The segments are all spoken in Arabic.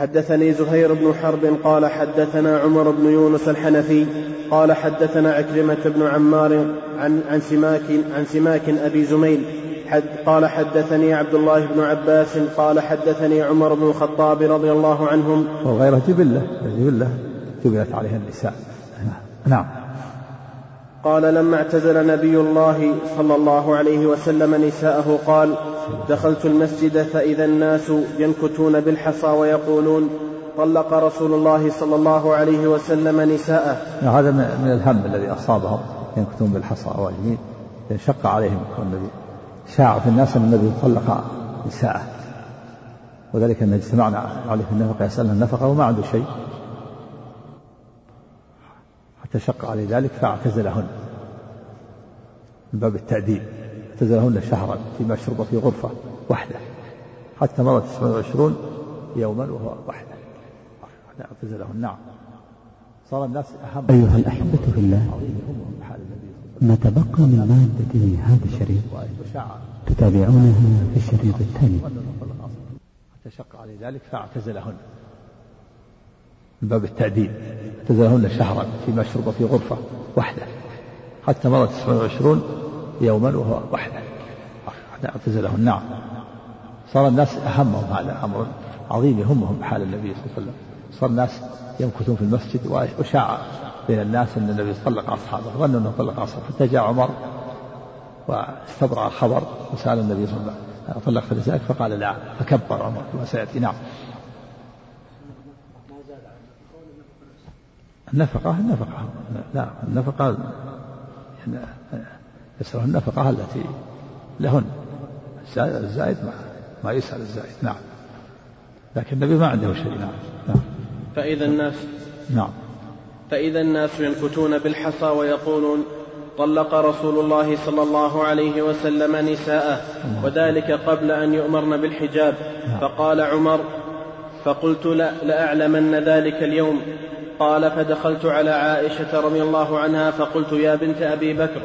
حدثني زهير بن حرب قال حدثنا عمر بن يونس الحنفي قال حدثنا عكرمة بن عمار عن عن سماك عن سماك أبي زميل حد قال حدثني عبد الله بن عباس قال حدثني عمر بن الخطاب رضي الله عنهم. وغيره جبلة جبلة جبلت عليها النساء. نعم. قال لما اعتزل نبي الله صلى الله عليه وسلم نساءه قال دخلت المسجد فإذا الناس ينكتون بالحصى ويقولون طلق رسول الله صلى الله عليه وسلم نساءه. هذا من الهم الذي أصابهم ينكتون بالحصى واليمين شق عليهم النبي شاع في الناس أن النبي طلق نساءه. وذلك أن اجتمعنا عليه في النفقة يسألنا النفقة وما عنده شيء. حتى شق عليه ذلك فاعتزلهن. من باب التأديب. اعتزلهن شهرا في مشروب في غرفة واحدة حتى مضت 29 يوما وهو وحده. اعتزلهن نعم. صار الناس أهم. أيها الأحبة في الله ما تبقى من مادة هذا الشريط؟ تتابعونها في الشريط التالي. حتى شق عليه ذلك فاعتزلهن. من باب التأديب. اعتزلهن شهرا في مشروب في غرفة واحدة حتى مضت 29 يوما وهو وحده اعتزلهن نعم. صار الناس أهمهم هذا أمر عظيم يهمهم بحال النبي صلى الله عليه وسلم. صار الناس يمكثون في المسجد وشاع بين الناس أن النبي طلق أصحابه. ظنوا أنه طلق أصحابه. حتى جاء عمر واستبرأ الخبر وسأل النبي صلى الله عليه وسلم طلقت نسائك فقال لا. فكبر عمر كما سيأتي نعم. النفقة النفقة. لا النفقة يسأل النفقة التي لهن. الزائد ما, ما يسأل الزائد نعم. لكن النبي ما عنده شيء. نعم, نعم. فإذا الناس نعم. فإذا الناس ينكتون بالحصى ويقولون طلق رسول الله صلى الله عليه وسلم نساءه وذلك قبل أن يؤمرن بالحجاب. نعم. فقال عمر فقلت لا لأعلمن ذلك اليوم. قال فدخلت على عائشة رضي الله عنها فقلت يا بنت أبي بكر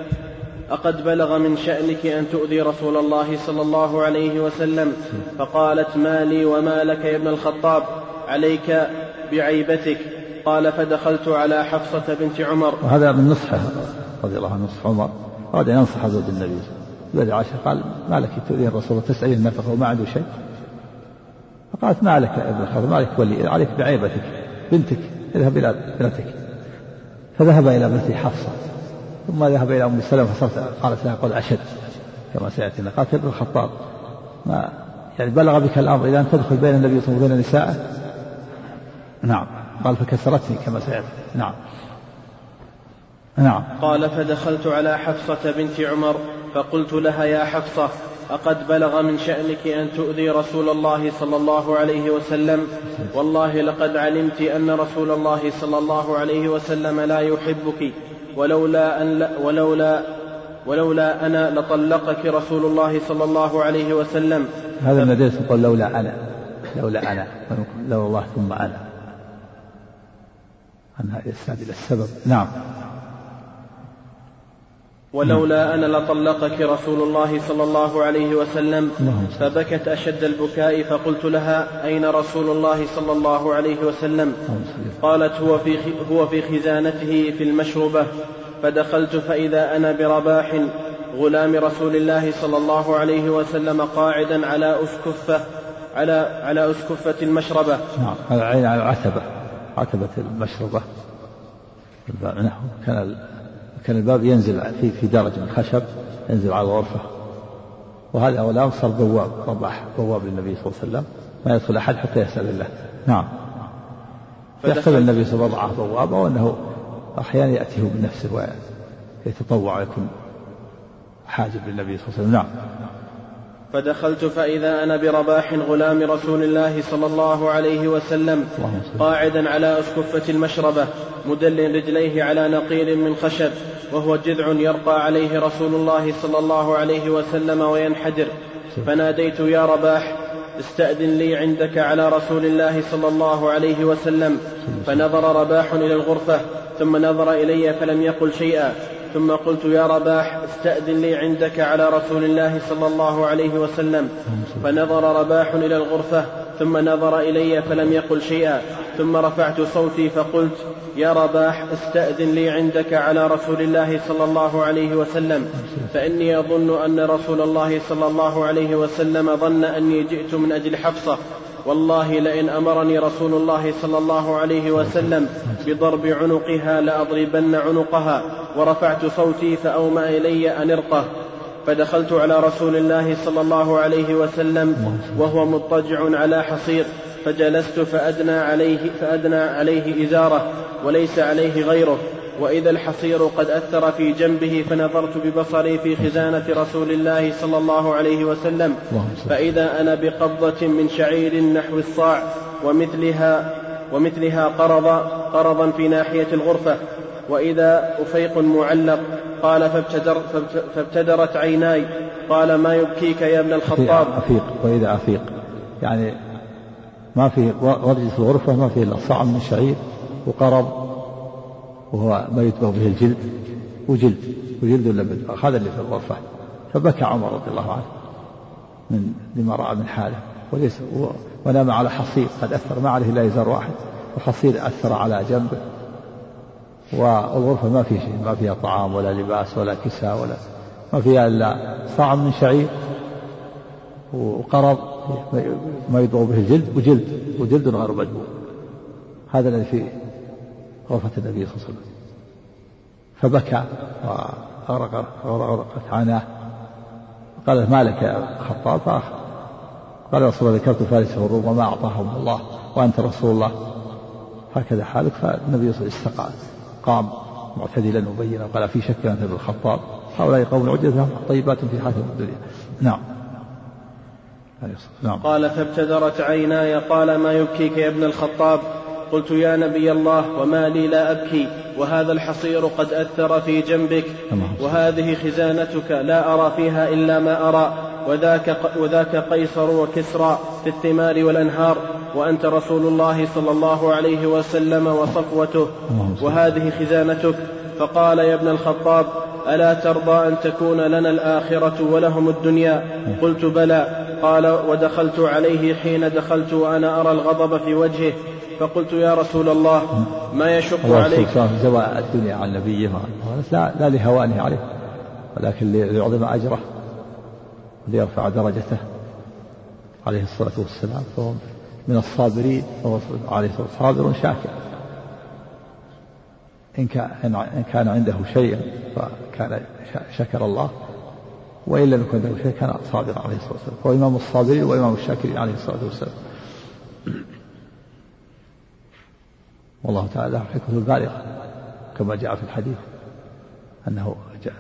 أقد بلغ من شأنك أن تؤذي رسول الله صلى الله عليه وسلم؟ فقالت ما لي وما لك يا ابن الخطاب عليك بعيبتك. قال فدخلت على حفصة بنت عمر. وهذا من نصحه رضي الله عنه نصح عمر. أراد أن ينصح زوج النبي الذي عائشة قال ما لك تؤذين الرسول؟ وتسألين النفقة وما عنده شيء. فقالت ما لك يا ابن الخطاب؟ ما لك ولي عليك بعيبتك بنتك اذهب إلى ابنتك فذهب إلى ابنته حفصة. ثم ذهب إلى أم سلمة قالت لها قول أشد كما سيأتي قالت ابن الخطاب. ما يعني بلغ بك الأمر إلى أن تدخل بين النبي صلى الله عليه وسلم وبين نعم. قال فكسرتني كما سيأتي. نعم. نعم. قال فدخلت على حفصة بنت عمر فقلت لها يا حفصة أقد بلغ من شأنك أن تؤذي رسول الله صلى الله عليه وسلم؟ والله لقد علمت أن رسول الله صلى الله عليه وسلم لا يحبك. ولولا أن لا ولولا ولولا أنا لطلقك رسول الله صلى الله عليه وسلم. هذا الذي يقول لولا أنا. لولا أنا. لولا الله ثم أنا. أنها يستعد إلى السبب. نعم. ولولا أنا لطلقك رسول الله صلى الله عليه وسلم فبكت أشد البكاء فقلت لها أين رسول الله صلى الله عليه وسلم؟ قالت هو في هو في خزانته في المشربة. فدخلت فإذا أنا برباح. غلام رسول الله صلى الله عليه وسلم قاعدا على أسكفة على على أسكفة المشربة. نعم. على عتبة. عتبة المشربة. كان كان الباب ينزل في في درج من خشب ينزل على الغرفة. وهذا غلام صار بواب رباح بواب للنبي صلى الله عليه وسلم. ما يدخل أحد حتى يسأل الله. نعم. يحسب النبي صلى الله عليه وسلم بوابة وأنه أحيانا يأتيه بنفسه ويتطوع ويكون حاجب للنبي صلى الله عليه وسلم. نعم. فدخلت فإذا أنا برباح غلام رسول الله صلى الله عليه وسلم قاعدا على أسكفة المشربة مدل رجليه على نقير من خشب وهو جذع يرقى عليه رسول الله صلى الله عليه وسلم وينحدر. فناديت يا رباح استأذن لي عندك على رسول الله صلى الله عليه وسلم. فنظر رباح إلى الغرفة ثم نظر إلي فلم يقل شيئا. ثم قلت يا رباح استأذن لي عندك على رسول الله صلى الله عليه وسلم. فنظر رباح إلى الغرفة ثم نظر إلي فلم يقل شيئا. ثم رفعت صوتي فقلت يا رباح استأذن لي عندك على رسول الله صلى الله عليه وسلم. فإني أظن أن رسول الله صلى الله عليه وسلم ظن أني جئت من أجل حفصة. والله لئن أمرني رسول الله صلى الله عليه وسلم بضرب عنقها لأضربن عنقها ورفعت صوتي فاومى إلي أن ارقه. فدخلت على رسول الله صلى الله عليه وسلم وهو مضطجع على حصير. فجلست فأدنى عليه فأدنى عليه إزاره وليس عليه غيره. وإذا الحصير قد أثر في جنبه فنظرت ببصري في خزانة رسول الله صلى الله عليه وسلم. فإذا أنا بقبضة من شعير نحو الصاع ومثلها ومثلها قرض قرضا في ناحية الغرفة. وإذا أفيق معلق قال فابتدر فابتدرت عيناي. قال ما يبكيك يا ابن الخطاب؟ أفيق وإذا أفيق. يعني ما في ورجة الغرفة ما فيه إلا صاع من الشعير وقرض. وهو ما يتبه به الجلد وجلد وجلد لبد هذا اللي في الغرفة. فبكى عمر رضي الله عنه من لما رأى من حاله. وليس ونام على حصير قد أثر ما عليه إلا إزار واحد. وحصير أثر على جنبه. والغرفة ما في شيء ما فيها طعام ولا لباس ولا كساء ولا ما فيها إلا صاع من شعير وقرض ما يضغ به الجلد وجلد وجلد غير مدبوغ هذا الذي في غرفة النبي صلى الله عليه وسلم. فبكى وأغرقت عيناه قال ما لك يا خطاب؟ قال يا رسول الله ذكرت فارس والروم وما أعطاهم الله وأنت رسول الله. هكذا حالك. فالنبي صلى الله عليه وسلم قام معتدلا مبينا وقال في شك أنت بالخطاب هؤلاء قوم عجز لهم طيبات في حياتهم الدنيا. نعم. نعم قال فابتدرت عيناي قال ما يبكيك يا ابن الخطاب؟ قلت يا نبي الله وما لي لا أبكي وهذا الحصير قد أثر في جنبك وهذه خزانتك لا أرى فيها إلا ما أرى وذاك, وذاك قيصر وكسرى في الثمار والأنهار وأنت رسول الله صلى الله عليه وسلم وصفوته وهذه خزانتك. فقال يا ابن الخطاب ألا ترضى أن تكون لنا الآخرة ولهم الدنيا؟ قلت بلى. قال ودخلت عليه حين دخلت وأنا أرى الغضب في وجهه. فقلت يا رسول الله ما يشق عليك؟ زوى الدنيا عن نبيه لا, لا لهوانه عليه ولكن ليعظم أجره ليرفع درجته عليه الصلاة والسلام فهو من الصابرين فهو عليه الصلاة والسلام صابر شاكر. إن كان إن كان عنده شيء فكان شكر الله. وإن لم يكن شيء كان صابرا عليه الصلاة والسلام. هو إمام الصابرين وإمام الشاكرين عليه الصلاة والسلام. والله تعالى حكمة بالغة كما جاء في الحديث أنه جاء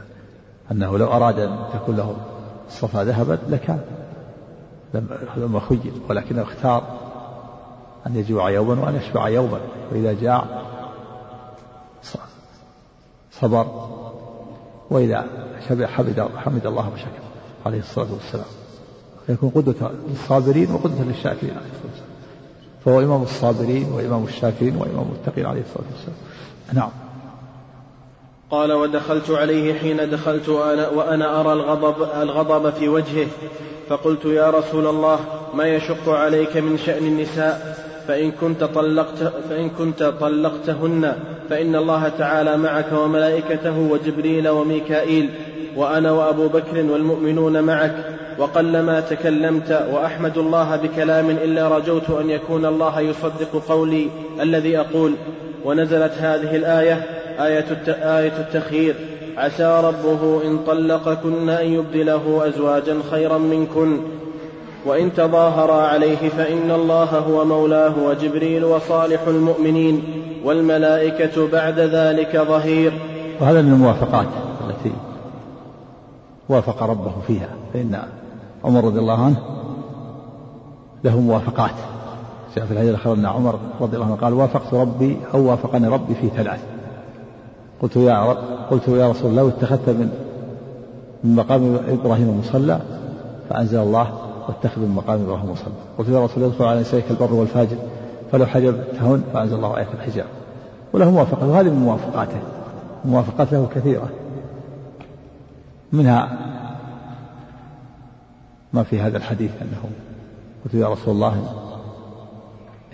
أنه لو أراد أن تكون له الصفا ذهبا لكان لما خير ولكنه اختار أن يجوع يوما وأن يشبع يوما وإذا جاع صبر وإذا حمد حمد الله وشكر عليه الصلاة والسلام. يكون قدوة للصابرين وقدوة للشاكرين عليه الصلاة والسلام. فهو إمام الصابرين وإمام الشاكرين وإمام المتقين عليه الصلاة والسلام. نعم. قال ودخلت عليه حين دخلت وأنا, وأنا أرى الغضب, الغضب في وجهه. فقلت يا رسول الله ما يشق عليك من شأن النساء؟ فإن كنت طلقت فإن كنت طلقتهن فإن الله تعالى معك وملائكته وجبريل وميكائيل وأنا وأبو بكر والمؤمنون معك وقلما تكلمت وأحمد الله بكلام إلا رجوت أن يكون الله يصدق قولي الذي أقول. ونزلت هذه الآية آية, آية التخيير عسى ربه إن طلقكن أن يبدله أزواجا خيرا منكن. وإن تظاهر عليه فإن الله هو مولاه وجبريل وصالح المؤمنين. والملائكة بعد ذلك ظهير. وهذا من الموافقات التي وافق ربه فيها فإن عمر رضي الله عنه له موافقات. جاء في الحديث الآخر أن عمر رضي الله عنه قال وافقت ربي أو وافقني ربي في ثلاث. قلت يا رب قلت يا رسول الله اتخذت من من مقام إبراهيم مصلى فأنزل الله واتخذ من مقام إبراهيم مصلى قلت يا رسول الله ادخل على نسائك البر والفاجر. فلو حجبتهن فأنزل الله آية الحجاب. وله موافقة وهذه من موافقاته. موافقات له كثيرة. منها ما في هذا الحديث أنه قلت يا رسول الله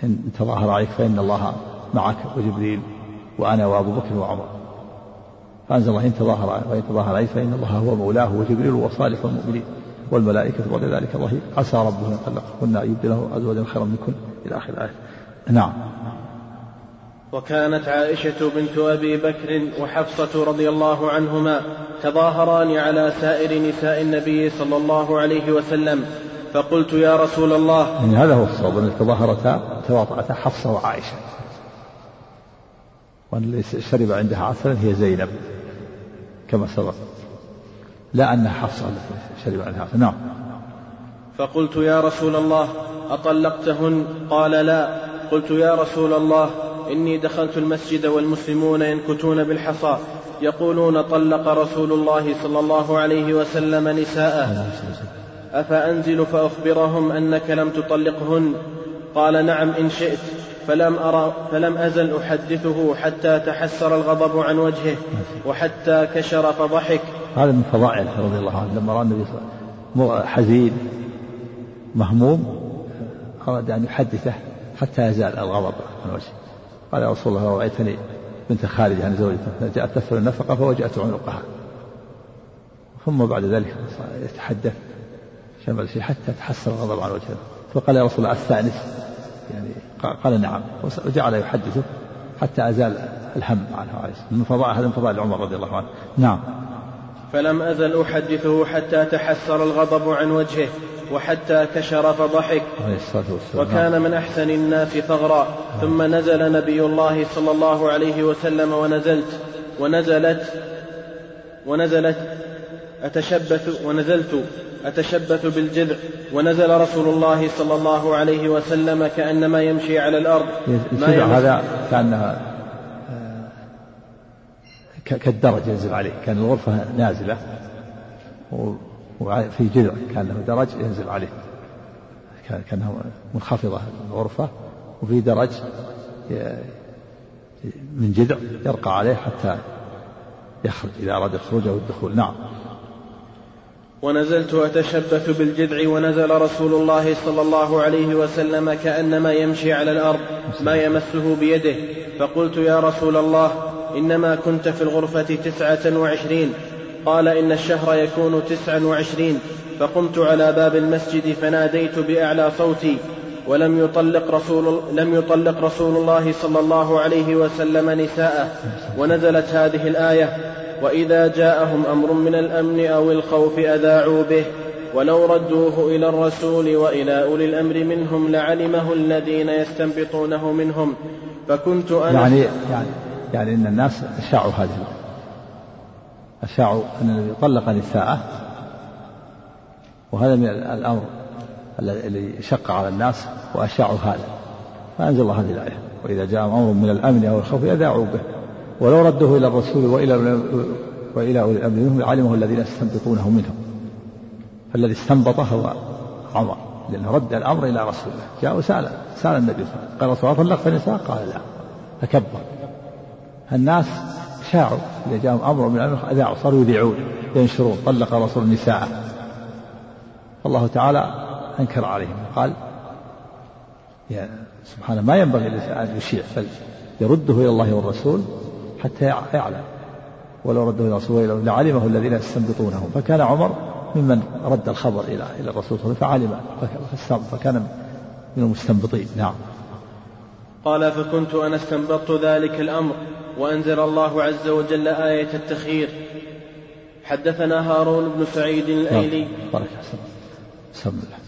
إن تظاهر عليك فإن الله معك وجبريل وأنا وأبو بكر وعمر. فأنزل الله إن تظاهر وإن تظاهر عليه فإن الله هو مولاه وجبريل وصالح المؤمنين. والملائكة بعد ذلك ظهير. عسى ربه إن طلقكن أن يبدله أزواجا خيرا منكن إلى آخر الآية. نعم. وكانت عائشة بنت أبي بكر وحفصة رضي الله عنهما تظاهران على سائر نساء النبي صلى الله عليه وسلم. فقلت يا رسول الله. يعني هذا هو الصواب أن تظاهرتا تواطأتا حفصة وعائشة. وأن اللي شرب عندها عسلا هي زينب كما سبق. لا أنها حفصة شرب عندها عسلا نعم. فقلت يا رسول الله أطلقتهن؟ قال لا. قلت يا رسول الله إني دخلت المسجد والمسلمون ينكتون بالحصى يقولون طلق رسول الله صلى الله عليه وسلم نساءه. أفأنزل فأخبرهم أنك لم تطلقهن؟ قال نعم إن شئت فلم أرى فلم أزل أحدثه حتى تحسر الغضب عن وجهه وحتى كشر فضحك. هذا من فضائله رضي الله عنه. لما رأى النبي صلى الله عليه وسلم حزين مهموم أراد أن يحدثه حتى يزال الغضب عن وجهه. قال يا رسول الله رأيتني بنت خالد عن زوجته جاءت تسأل النفقة فوجأت عنقها. ثم بعد ذلك يتحدث شمل شيء حتى تحسر الغضب عن وجهه. فقال يا رسول الله أستأنس يعني قال نعم. وجعل يحدثه حتى أزال الهم عنه من فضائل هذا من فضائل عمر رضي الله عنه. نعم. فلم أزل أحدثه حتى تحسر الغضب عن وجهه وحتى كشر فضحك وكان من أحسن الناس ثغرا. ثم نزل نبي الله صلى الله عليه وسلم ونزلت. ونزلت. ونزلت. أتشبث. ونزلت. أتشبث بالجذع. ونزل رسول الله صلى الله عليه وسلم كأنما يمشي على الأرض. ما هذا كأنها كالدرج ينزل عليه. كان الغرفة نازلة وفي جذع. كان له درج ينزل عليه. كانها منخفضة الغرفة وفي درج من جذع يرقى عليه حتى يخرج إذا أراد الخروج أو الدخول. نعم. ونزلت أتشبث بالجذع ونزل رسول الله صلى الله عليه وسلم كأنما يمشي على الأرض ما يمسه بيده. فقلت يا رسول الله إنما كنت في الغرفة تسعة وعشرين. قال إن الشهر يكون تسعا وعشرين. فقمت على باب المسجد فناديت بأعلى صوتي. ولم يطلق رسول لم يطلق رسول الله صلى الله عليه وسلم نساءه. ونزلت هذه الآية وإذا جاءهم أمر من الأمن أو الخوف أذاعوا به. ولو ردوه إلى الرسول وإلى أولي الأمر منهم لعلمه الذين يستنبطونه منهم. فكنت أنا يعني يعني يعني أن الناس أشاعوا هذه أشاعوا أن النبي طلق نساءه وهذا من الأمر الذي شق على الناس وأشاعوا هذا. فأنزل الله هذه الآية. وإذا جاء أمر من الأمن أو الخوف أذاعوا به. ولو ردوه إلى الرسول وإلى وإلى أولي الأمر منهم لعلمه الذين يستنبطونه منهم. فالذي استنبط هو عمر. لأنه رد الأمر إلى رسول الله جاء وسأل سأل النبي صلى الله عليه وسلم قال رسول الله طلقت النساء قال لا. فكبر. الناس شاعوا إذا جاءهم أمر من الأمر أذاعوا صاروا يذيعون ينشرون طلق رسول النساء. الله تعالى أنكر عليهم قال يا سبحانه ما ينبغي أن يشيع بل يرده إلى الله والرسول حتى يعلم. ولو رده إلى الرسول لعلمه الذين يستنبطونه. فكان عمر ممن رد الخبر إلى إلى الرسول صلى الله عليه وسلم فعلم فكان من المستنبطين نعم. قال فكنت أنا استنبطت ذلك الأمر وأنزل الله عز وجل آية التخيير. حدثنا هارون بن سعيد الأيلي. بارك الله